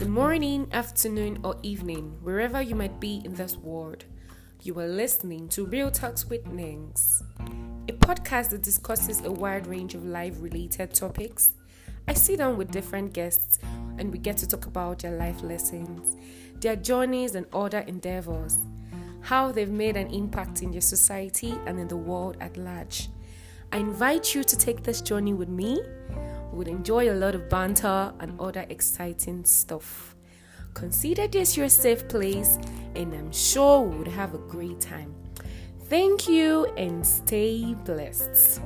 Good morning, afternoon, or evening, wherever you might be in this world. You are listening to Real Talks with Nengz, a podcast that discusses a wide range of life related topics. I sit down with different guests and we get to talk about their life lessons, their journeys, and other endeavors, how they've made an impact in their society and in the world at large. I invite you to take this journey with me. Would enjoy a lot of banter and other exciting stuff. Consider this your safe place, and I'm sure we would have a great time. Thank you and stay blessed.